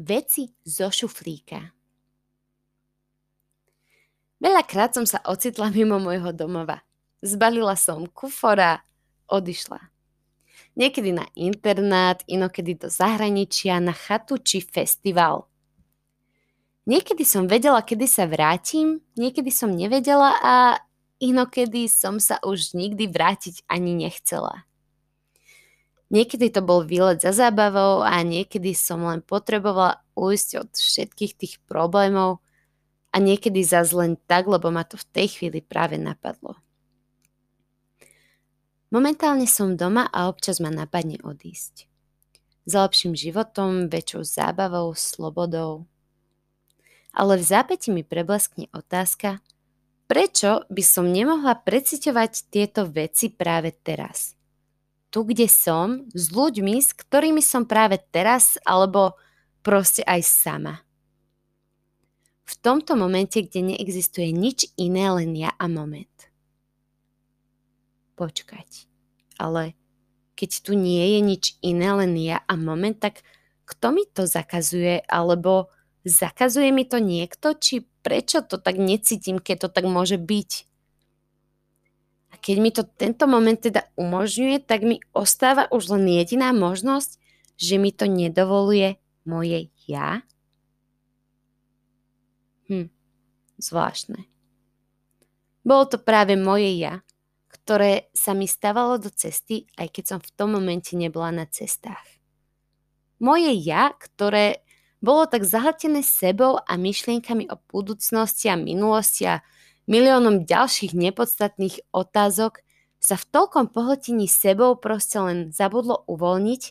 Veci zo šuflíka. Veľakrát som sa ocitla mimo môjho domova. Zbalila som kufora, odišla. Niekedy na internát, inokedy do zahraničia, na chatu či festival. Niekedy som vedela, kedy sa vrátim, niekedy som nevedela a inokedy som sa už nikdy vrátiť ani nechcela. Niekedy to bol výlet za zábavou a niekedy som len potrebovala ujsť od všetkých tých problémov a niekedy zase len tak, lebo ma to v tej chvíli práve napadlo. Momentálne som doma a občas ma napadne odísť. Za lepším životom, väčšou zábavou, slobodou. Ale v zápäti mi prebleskne otázka, prečo by som nemohla preciťovať tieto veci práve teraz – tu, kde som, s ľuďmi, s ktorými som práve teraz, alebo proste aj sama. V tomto momente, kde neexistuje nič iné, len ja a moment. Počkať. Ale keď tu nie je nič iné, len ja a moment, tak kto mi to zakazuje, alebo zakazuje mi to niekto, či prečo to tak necítim, keď to tak môže byť? Keď mi to tento moment teda umožňuje, tak mi ostáva už len jediná možnosť, že mi to nedovoluje moje ja. Hm, zvláštne. Bolo to práve moje ja, ktoré sa mi stávalo do cesty, aj keď som v tom momente nebola na cestách. Moje ja, ktoré bolo tak zahltené sebou a myšlienkami o budúcnosti a minulosti a miliónom ďalších nepodstatných otázok sa v toľkom pohltení sebou proste len zabudlo uvoľniť,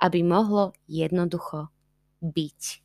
aby mohlo jednoducho byť.